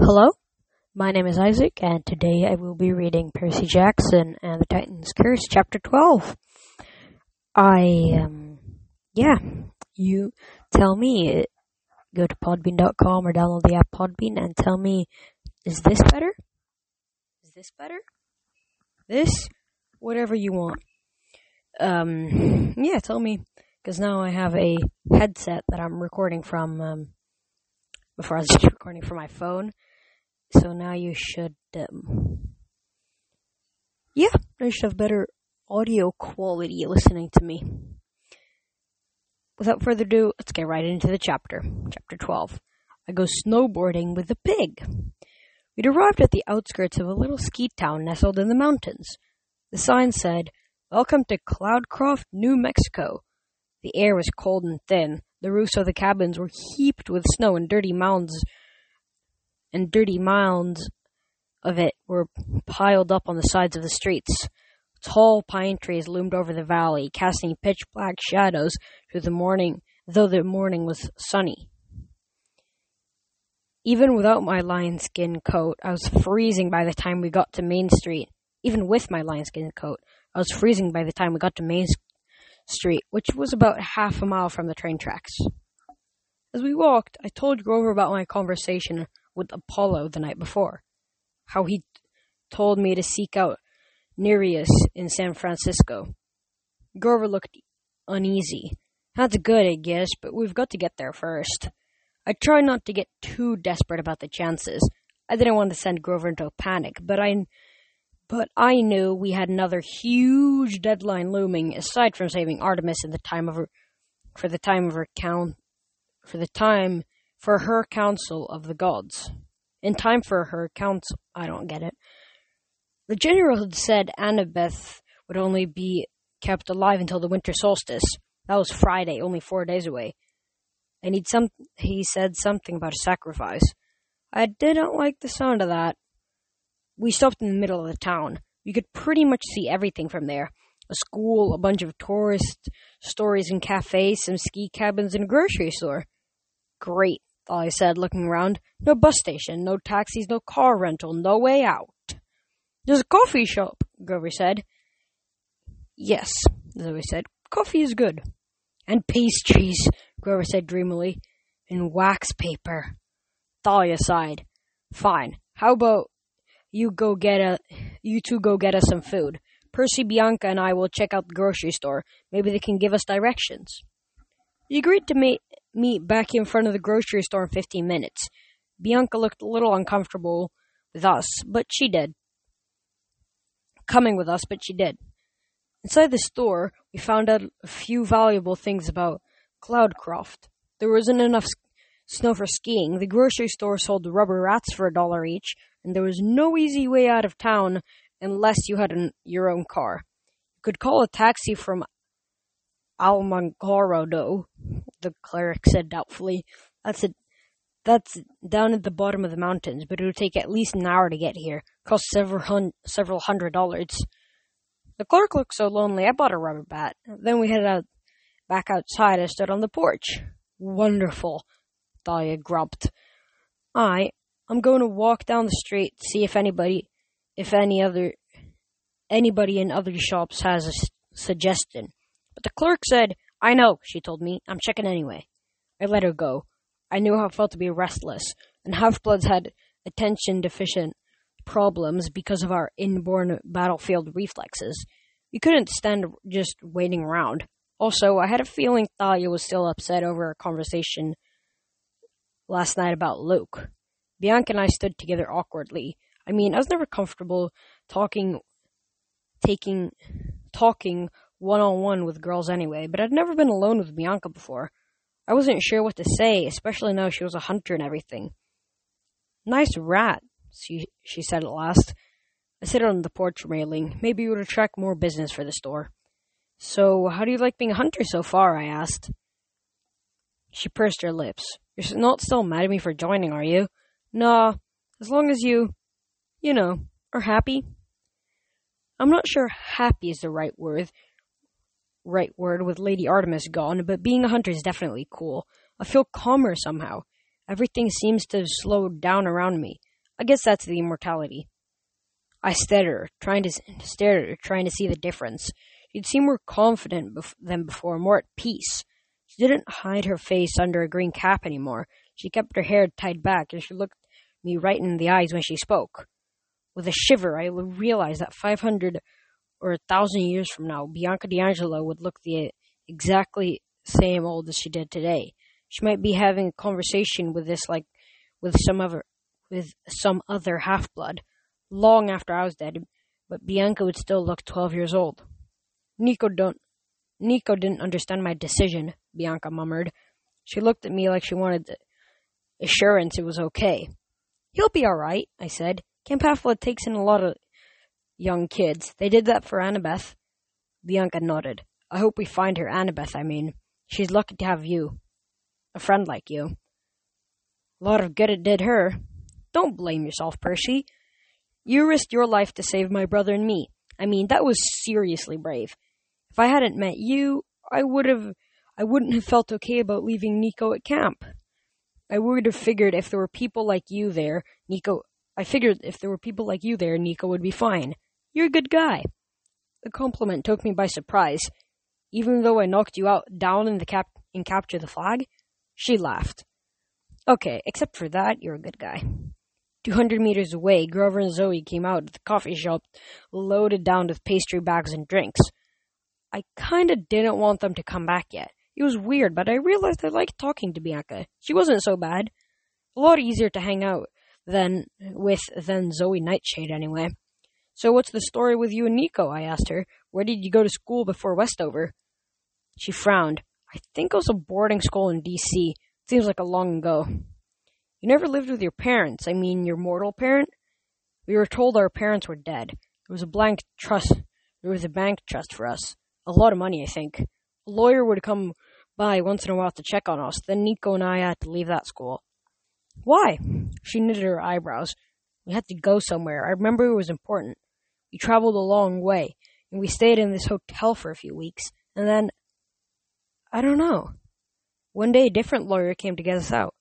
Hello, my name is Isaac, and today I will be reading Percy Jackson and the Titan's Curse, Chapter 12. I, um, yeah, you tell me, go to podbean.com or download the app Podbean and tell me, is this better? Is this better? This? Whatever you want. Um, yeah, tell me, because now I have a headset that I'm recording from, um, before I was recording from my phone. So now you should, um, yeah, I should have better audio quality listening to me. Without further ado, let's get right into the chapter. Chapter 12. I go snowboarding with the pig. We'd arrived at the outskirts of a little ski town nestled in the mountains. The sign said, Welcome to Cloudcroft, New Mexico. The air was cold and thin. The roofs of the cabins were heaped with snow and dirty mounds and dirty mounds of it were piled up on the sides of the streets. Tall pine trees loomed over the valley, casting pitch black shadows through the morning, though the morning was sunny. Even without my lion skin coat, I was freezing by the time we got to Main Street. Even with my lion skin coat, I was freezing by the time we got to Main Street, which was about half a mile from the train tracks. As we walked, I told Grover about my conversation with Apollo the night before. How he told me to seek out Nereus in San Francisco. Grover looked uneasy. That's good, I guess, but we've got to get there first. I tried not to get too desperate about the chances. I didn't want to send Grover into a panic, but I but I knew we had another huge deadline looming aside from saving Artemis in the time of her for the time of her count for the time for her council of the gods. In time for her council. I don't get it. The general had said Annabeth would only be kept alive until the winter solstice. That was Friday, only four days away. And he'd some he said something about a sacrifice. I didn't like the sound of that. We stopped in the middle of the town. You could pretty much see everything from there. A school, a bunch of tourist stories and cafes, some ski cabins, and a grocery store. Great. I said, looking around. No bus station, no taxis, no car rental, no way out. There's a coffee shop, Grover said. Yes, Zoe said. Coffee is good. And pastries, Grover said dreamily. And wax paper. Thalia sighed. Fine. How about you go get a you two go get us some food. Percy, Bianca, and I will check out the grocery store. Maybe they can give us directions. He agreed to meet meet back in front of the grocery store in 15 minutes. Bianca looked a little uncomfortable with us, but she did. Coming with us, but she did. Inside the store, we found out a few valuable things about Cloudcroft. There wasn't enough snow for skiing. The grocery store sold rubber rats for a dollar each, and there was no easy way out of town unless you had an, your own car. You could call a taxi from Alamogordo, the cleric said doubtfully. That's a, that's down at the bottom of the mountains, but it would take at least an hour to get here. Cost several hun- several hundred dollars. The clerk looked so lonely, I bought a rubber bat. Then we headed out back outside and stood on the porch. Wonderful, Thalia grumped. I, I'm going to walk down the street, see if anybody, if any other, anybody in other shops has a suggestion. But the clerk said, I know, she told me. I'm checking anyway. I let her go. I knew how it felt to be restless, and half-bloods had attention deficient problems because of our inborn battlefield reflexes. We couldn't stand just waiting around. Also, I had a feeling Thalia was still upset over our conversation last night about Luke. Bianca and I stood together awkwardly. I mean, I was never comfortable talking, taking, talking one on one with girls anyway, but I'd never been alone with Bianca before. I wasn't sure what to say, especially now she was a hunter and everything. Nice rat, she, she said at last. I sit on the porch railing. Maybe it would attract more business for the store. So, how do you like being a hunter so far? I asked. She pursed her lips. You're not still mad at me for joining, are you? Nah, as long as you, you know, are happy. I'm not sure happy is the right word right word with Lady Artemis gone, but being a hunter is definitely cool. I feel calmer somehow. Everything seems to have slowed down around me. I guess that's the immortality. I stared at her, trying to stare at her, trying to see the difference. She'd seemed more confident bef- than before, more at peace. She didn't hide her face under a green cap anymore. She kept her hair tied back, and she looked me right in the eyes when she spoke. With a shiver, I realized that 500 or a thousand years from now, Bianca di Angelo would look the exactly same old as she did today. She might be having a conversation with this like with some other with some other half blood, long after I was dead, but Bianca would still look twelve years old. Nico don't Nico didn't understand my decision, Bianca murmured. She looked at me like she wanted assurance it was okay. He'll be all right, I said. Camp Half-Blood takes in a lot of young kids. They did that for Annabeth. Bianca nodded. I hope we find her, Annabeth, I mean. She's lucky to have you. A friend like you. A lot of good it did her. Don't blame yourself, Percy. You risked your life to save my brother and me. I mean, that was seriously brave. If I hadn't met you, I would have I wouldn't have felt okay about leaving Nico at camp. I would have figured if there were people like you there, Nico I figured if there were people like you there, Nico would be fine. You're a good guy. The compliment took me by surprise. Even though I knocked you out down in the cap in capture the flag, she laughed. Okay, except for that, you're a good guy. Two hundred meters away, Grover and Zoe came out of the coffee shop, loaded down with pastry bags and drinks. I kinda didn't want them to come back yet. It was weird, but I realized I liked talking to Bianca. She wasn't so bad. A lot easier to hang out than with than Zoe Nightshade anyway. So what's the story with you and Nico? I asked her. Where did you go to school before Westover? She frowned. I think it was a boarding school in D.C. Seems like a long ago. You never lived with your parents. I mean, your mortal parent? We were told our parents were dead. There was a blank trust. There was a bank trust for us. A lot of money, I think. A lawyer would come by once in a while to check on us. Then Nico and I had to leave that school. Why? She knitted her eyebrows. We had to go somewhere. I remember it was important. We traveled a long way, and we stayed in this hotel for a few weeks, and then I don't know. One day a different lawyer came to get us out.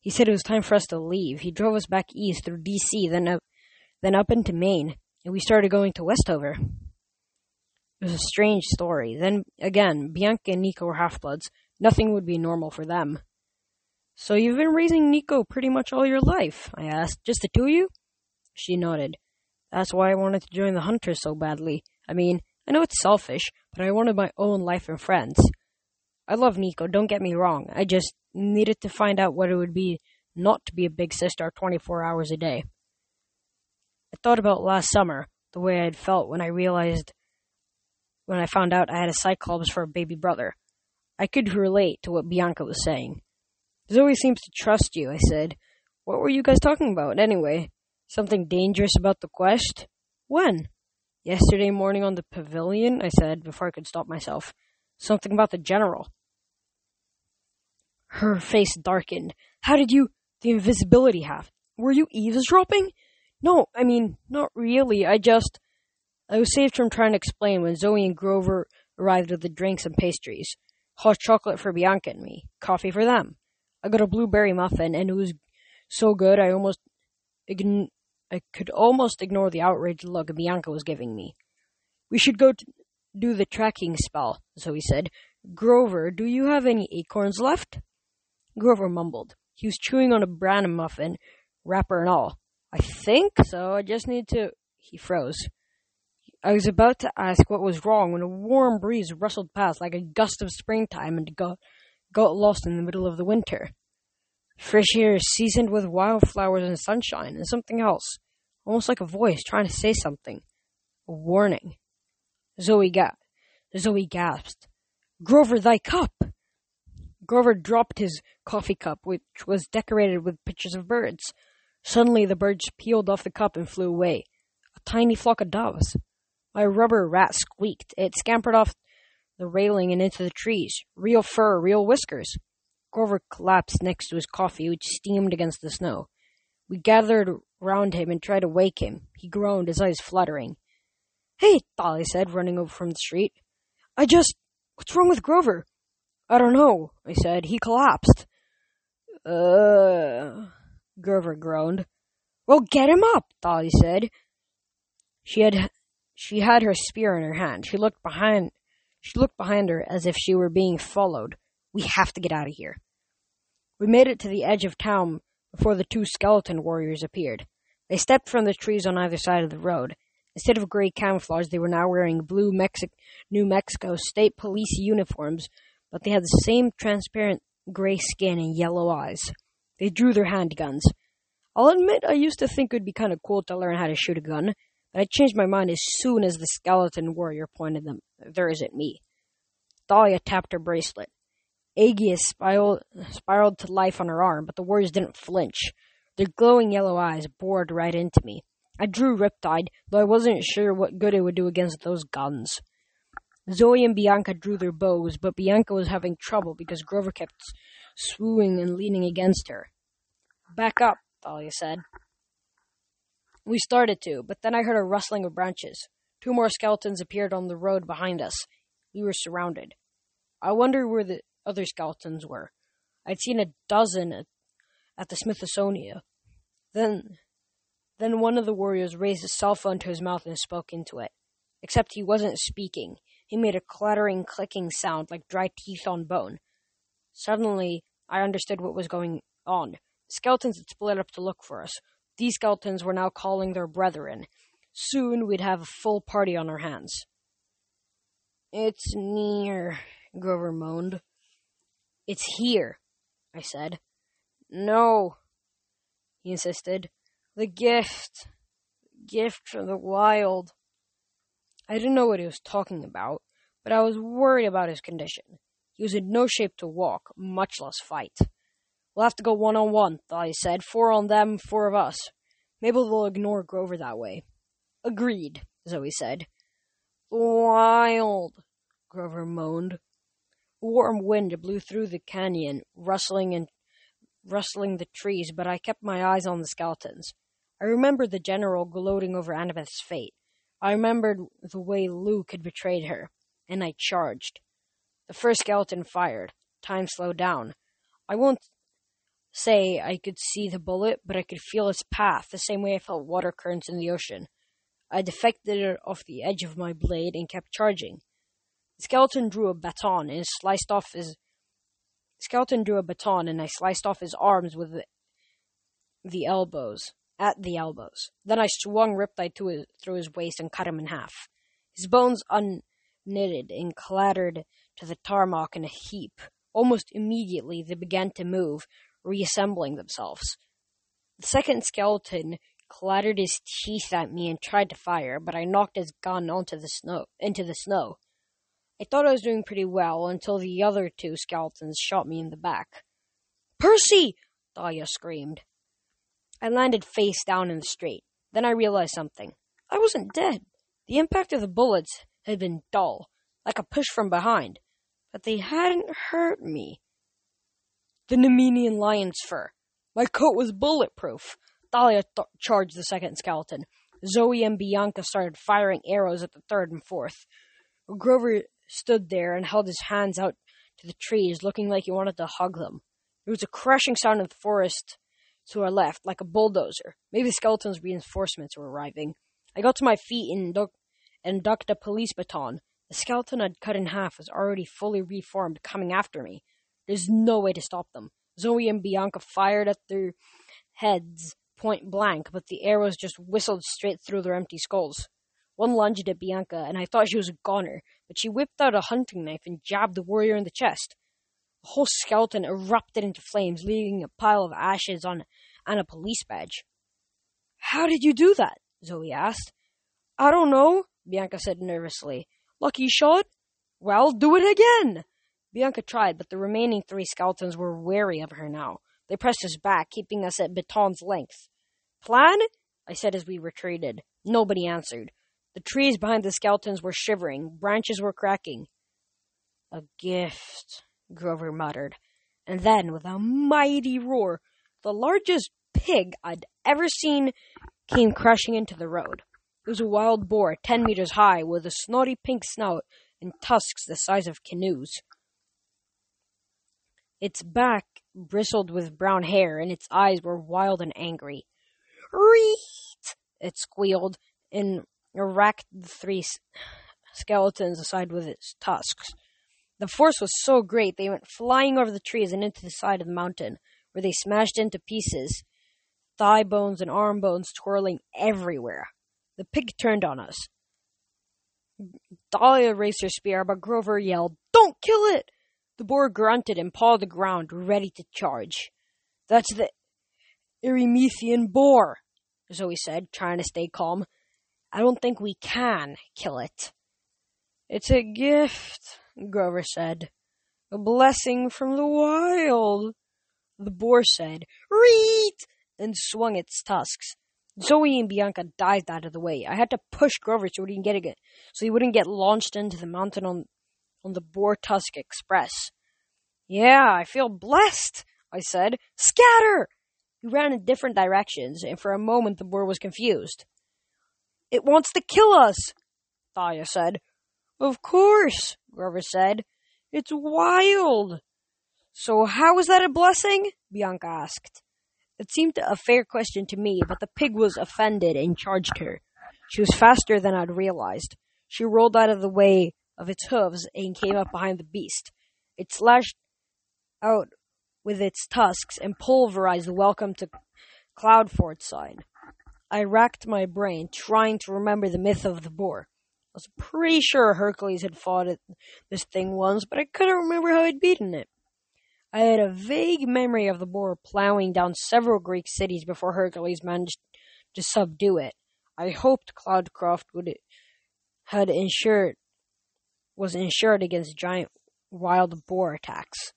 He said it was time for us to leave. He drove us back east through DC, then up then up into Maine, and we started going to Westover. It was a strange story. Then again, Bianca and Nico were half bloods. Nothing would be normal for them. So you've been raising Nico pretty much all your life? I asked. Just the two of you? She nodded. That's why I wanted to join the Hunters so badly. I mean, I know it's selfish, but I wanted my own life and friends. I love Nico, don't get me wrong. I just needed to find out what it would be not to be a big sister 24 hours a day. I thought about last summer, the way I'd felt when I realized, when I found out I had a Cyclops for a baby brother. I could relate to what Bianca was saying. Zoe seems to trust you, I said. What were you guys talking about, anyway? Something dangerous about the quest? When? Yesterday morning on the pavilion, I said, before I could stop myself. Something about the general. Her face darkened. How did you. the invisibility have? Were you eavesdropping? No, I mean, not really. I just. I was saved from trying to explain when Zoe and Grover arrived with the drinks and pastries. Hot chocolate for Bianca and me. Coffee for them. I got a blueberry muffin, and it was so good I almost ign- I could almost ignore the outraged look Bianca was giving me. We should go do the tracking spell, Zoe said. Grover, do you have any acorns left? Grover mumbled. He was chewing on a bran muffin, wrapper and all. I think so. I just need to. He froze. I was about to ask what was wrong when a warm breeze rustled past like a gust of springtime and got got lost in the middle of the winter. Fresh air seasoned with wildflowers and sunshine and something else, almost like a voice trying to say something. A warning. Zoe Zoe gasped. Grover, thy cup! Grover dropped his coffee cup, which was decorated with pictures of birds. Suddenly the birds peeled off the cup and flew away. A tiny flock of doves. My rubber rat squeaked. It scampered off the railing and into the trees. Real fur, real whiskers. Grover collapsed next to his coffee, which steamed against the snow. We gathered round him and tried to wake him. He groaned, his eyes fluttering. Hey, Thalia said, running over from the street. I just. What's wrong with Grover? I don't know, I said. He collapsed. Uh. Grover groaned. Well, get him up, Thalia said. She had she had her spear in her hand. She looked behind she looked behind her as if she were being followed. We have to get out of here. We made it to the edge of town before the two skeleton warriors appeared. They stepped from the trees on either side of the road. Instead of gray camouflage, they were now wearing blue Mexi- New Mexico State Police uniforms, but they had the same transparent gray skin and yellow eyes. They drew their handguns. I'll admit I used to think it would be kind of cool to learn how to shoot a gun, but I changed my mind as soon as the skeleton warrior pointed them theirs at me. Thalia tapped her bracelet. Spiraled, spiraled to life on her arm, but the warriors didn't flinch. Their glowing yellow eyes bored right into me. I drew Riptide, though I wasn't sure what good it would do against those guns. Zoe and Bianca drew their bows, but Bianca was having trouble because Grover kept swooning and leaning against her. Back up, Thalia said. We started to, but then I heard a rustling of branches. Two more skeletons appeared on the road behind us. We were surrounded. I wonder where the other skeletons were. I'd seen a dozen at, at the Smithsonian. Then, then one of the warriors raised his cell phone to his mouth and spoke into it. Except he wasn't speaking. He made a clattering, clicking sound like dry teeth on bone. Suddenly, I understood what was going on. Skeletons had split up to look for us. These skeletons were now calling their brethren. Soon we'd have a full party on our hands. It's near, Grover moaned. It's here, I said. No, he insisted. The gift. Gift from the wild. I didn't know what he was talking about, but I was worried about his condition. He was in no shape to walk, much less fight. We'll have to go one on one, Thalia said. Four on them, four of us. Maybe they'll ignore Grover that way. Agreed, Zoe said. Wild, Grover moaned. Warm wind blew through the canyon, rustling and rustling the trees, but I kept my eyes on the skeletons. I remembered the general gloating over Annabeth's fate. I remembered the way Luke had betrayed her, and I charged. The first skeleton fired. Time slowed down. I won't say I could see the bullet, but I could feel its path, the same way I felt water currents in the ocean. I deflected it off the edge of my blade and kept charging. Skeleton drew a baton and sliced off his skeleton drew a baton and I sliced off his arms with the, the elbows at the elbows. Then I swung Riptide his, through his waist and cut him in half. His bones unknitted and clattered to the tarmac in a heap. Almost immediately they began to move, reassembling themselves. The second skeleton clattered his teeth at me and tried to fire, but I knocked his gun onto the snow into the snow. I thought I was doing pretty well until the other two skeletons shot me in the back. Percy! Thalia screamed. I landed face down in the street. Then I realized something. I wasn't dead. The impact of the bullets had been dull, like a push from behind, but they hadn't hurt me. The Nemenian lion's fur. My coat was bulletproof. Thalia th- charged the second skeleton. Zoe and Bianca started firing arrows at the third and fourth. Grover stood there and held his hands out to the trees, looking like he wanted to hug them. There was a crashing sound in the forest to our left, like a bulldozer. Maybe the skeleton's reinforcements were arriving. I got to my feet and, duck- and ducked a police baton. The skeleton I'd cut in half was already fully reformed, coming after me. There's no way to stop them. Zoe and Bianca fired at their heads point blank, but the arrows just whistled straight through their empty skulls. One lunged at Bianca, and I thought she was a goner, but she whipped out a hunting knife and jabbed the warrior in the chest. The whole skeleton erupted into flames, leaving a pile of ashes on and a police badge. How did you do that? Zoe asked. I don't know, Bianca said nervously. Lucky shot? Well, do it again! Bianca tried, but the remaining three skeletons were wary of her now. They pressed us back, keeping us at baton's length. Plan? I said as we retreated. Nobody answered. The trees behind the skeletons were shivering, branches were cracking. A gift, Grover muttered. And then, with a mighty roar, the largest pig I'd ever seen came crashing into the road. It was a wild boar, ten meters high, with a snotty pink snout and tusks the size of canoes. Its back bristled with brown hair, and its eyes were wild and angry. Reet! It squealed and racked the three skeletons aside with its tusks. The force was so great they went flying over the trees and into the side of the mountain, where they smashed into pieces, thigh bones and arm bones twirling everywhere. The pig turned on us. Thalia raised her spear, but Grover yelled, Don't kill it! The boar grunted and pawed the ground, ready to charge. That's the Erymanthian boar, Zoe said, trying to stay calm. I don't think we can kill it. It's a gift, Grover said. A blessing from the wild. The boar said, Reet! and swung its tusks. Zoe and Bianca dived out of the way. I had to push Grover so he, didn't get it, so he wouldn't get launched into the mountain on, on the Boar Tusk Express. Yeah, I feel blessed, I said. Scatter! We ran in different directions, and for a moment the boar was confused. It wants to kill us, Thalia said. Of course, Grover said. It's wild. So how is that a blessing? Bianca asked. It seemed a fair question to me, but the pig was offended and charged her. She was faster than I'd realized. She rolled out of the way of its hooves and came up behind the beast. It slashed out with its tusks and pulverized the welcome to Cloudcroft sign. I racked my brain trying to remember the myth of the boar. I was pretty sure Hercules had fought it, this thing once, but I couldn't remember how he'd beaten it. I had a vague memory of the boar plowing down several Greek cities before Hercules managed to subdue it. I hoped Cloudcroft would had insured was insured against giant wild boar attacks.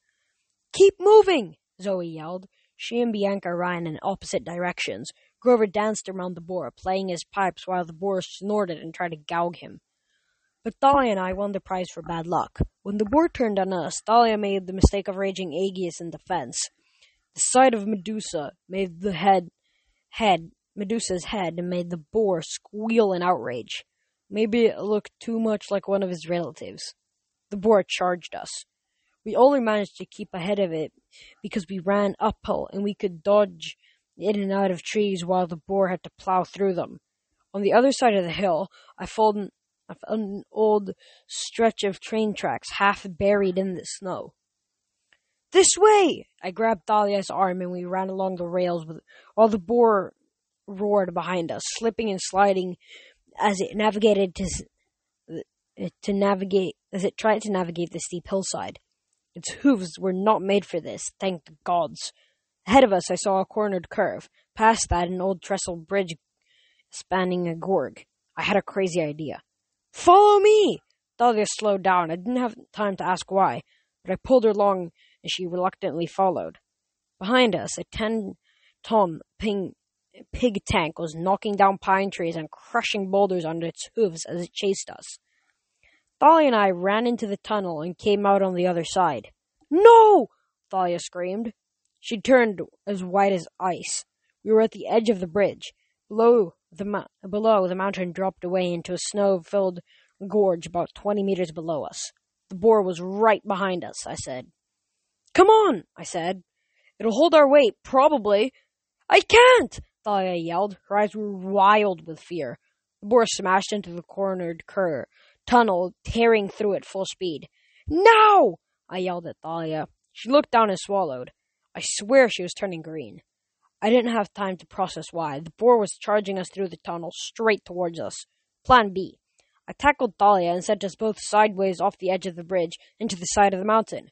Keep moving! Zoe yelled. She and Bianca ran in opposite directions. Grover danced around the boar, playing his pipes while the boar snorted and tried to gouge him. But Thalia and I won the prize for bad luck. When the boar turned on us, Thalia made the mistake of raging Aegis in defense. The sight of Medusa made the head, head, Medusa's head, made the boar squeal in outrage. Maybe it looked too much like one of his relatives. The boar charged us. We only managed to keep ahead of it because we ran uphill and we could dodge in and out of trees while the boar had to plow through them. On the other side of the hill, I found an old stretch of train tracks half buried in the snow. This way! I grabbed Thalia's arm and we ran along the rails with, while the boar roared behind us, slipping and sliding as it navigated to, to navigate as it tried to navigate the steep hillside. Its hooves were not made for this, thank the gods. Ahead of us I saw a cornered curve. Past that an old trestle bridge spanning a gorge. I had a crazy idea. Follow me! Thalia slowed down. I didn't have time to ask why, but I pulled her along and she reluctantly followed. Behind us, a ten ton ping, pig tank was knocking down pine trees and crushing boulders under its hooves as it chased us. Thalia and I ran into the tunnel and came out on the other side. No! Thalia screamed. She turned as white as ice. We were at the edge of the bridge. Below the, below, the mountain dropped away into a snow-filled gorge about twenty meters below us. The boar was right behind us, I said. Come on, I said. It'll hold our weight, probably. I can't! Thalia yelled. Her eyes were wild with fear. The boar smashed into the cornered cur tunnel, tearing through at full speed. Now! I yelled at Thalia. She looked down and swallowed. I swear she was turning green. I didn't have time to process why. The boar was charging us through the tunnel, straight towards us. Plan B. I tackled Thalia and sent us both sideways off the edge of the bridge into the side of the mountain.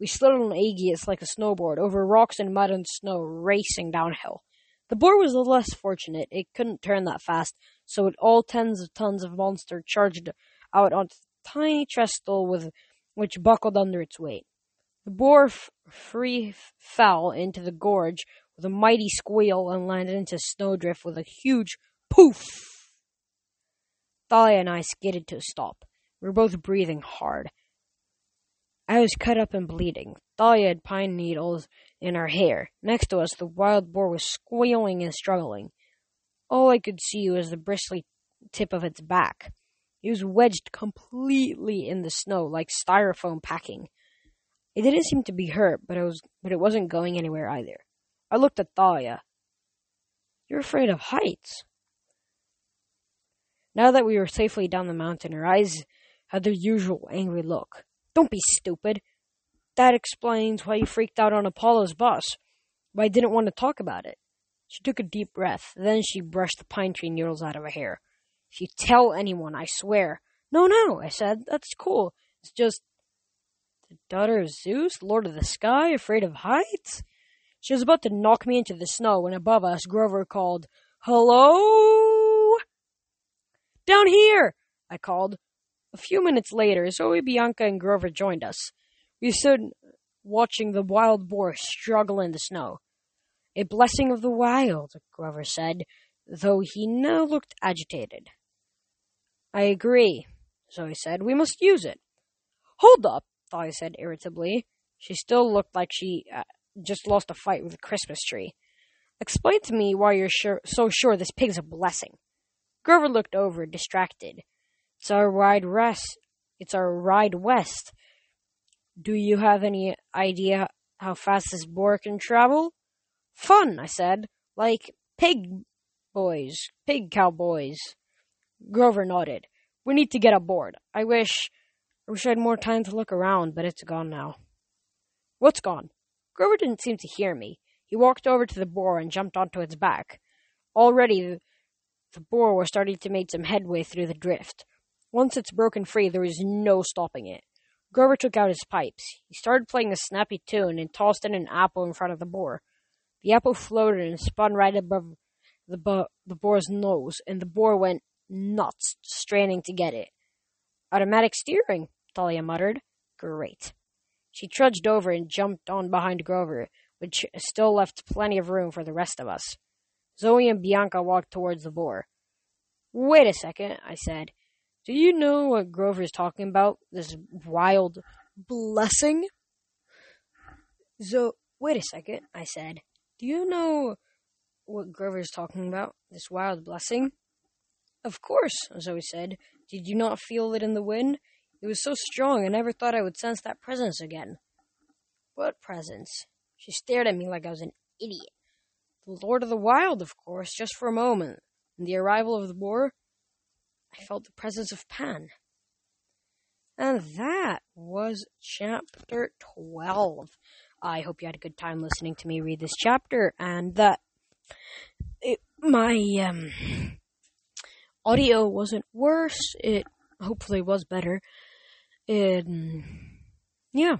We slid on Aegis like a snowboard, over rocks and mud and snow, racing downhill. The boar was less fortunate. It couldn't turn that fast, so it all tens of tons of monster charged out on a tiny trestle with which buckled under its weight. The boar free fell into the gorge with a mighty squeal and landed into snowdrift with a huge poof. Thalia and I skidded to a stop. We were both breathing hard. I was cut up and bleeding. Thalia had pine needles in her hair. Next to us, the wild boar was squealing and struggling. All I could see was the bristly tip of its back. It was wedged completely in the snow, like styrofoam packing. It didn't seem to be hurt, but it was but it wasn't going anywhere either. I looked at Thalia. You're afraid of heights. Now that we were safely down the mountain, her eyes had their usual angry look. Don't be stupid. That explains why you freaked out on Apollo's bus, but I didn't want to talk about it. She took a deep breath, then she brushed the pine tree needles out of her hair. If you tell anyone, I swear. No, no, I said, that's cool. It's just daughter of Zeus, Lord of the Sky, afraid of heights? She was about to knock me into the snow when above us Grover called, Hello? Down here! I called. A few minutes later, Zoe, Bianca, and Grover joined us. We stood watching the wild boar struggle in the snow. A blessing of the wild, Grover said, though he now looked agitated. I agree, Zoe said. We must use it. Hold up, Thalia said irritably. She still looked like she uh, just lost a fight with a Christmas tree. Explain to me why you're sure, so sure this pig's a blessing. Grover looked over, distracted. It's our ride west. It's our ride west. Do you have any idea how fast this boar can travel? Fun, I said. Like pig boys, pig cowboys. Grover nodded. We need to get aboard. I wish, I wish I had more time to look around, but it's gone now. What's gone? Grover didn't seem to hear me. He walked over to the boar and jumped onto its back. Already, the boar was starting to make some headway through the drift. Once it's broken free, there is no stopping it. Grover took out his pipes. He started playing a snappy tune and tossed in an apple in front of the boar. The apple floated and spun right above the, bo- the boar's nose, and the boar went nuts, straining to get it. Automatic steering, Thalia muttered. Great. She trudged over and jumped on behind Grover, which still left plenty of room for the rest of us. Zoe and Bianca walked towards the boar. Wait a second, I said. Do you know what Grover's talking about? This wild blessing? So, wait a second, I said. Do you know what Grover's talking about? This wild blessing? Of course, Zoe said. Did you not feel it in the wind? It was so strong I never thought I would sense that presence again. What presence? She stared at me like I was an idiot. The Lord of the Wild, of course, just for a moment. And the arrival of the boar, I felt the presence of Pan. And that was chapter 12. I hope you had a good time listening to me read this chapter and that it, my um, audio wasn't worse. It hopefully was better. And yeah,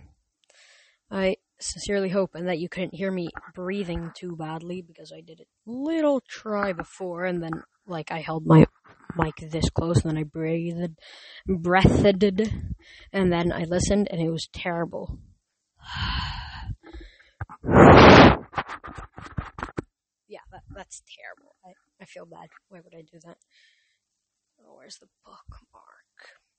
I sincerely hope and that you couldn't hear me breathing too badly because I did a little try before and then like I held my mic this close and then I breathed, breathed, and then I listened and it was terrible. yeah, that, that's terrible. I, I feel bad. Why would I do that? Oh, where's the bookmark?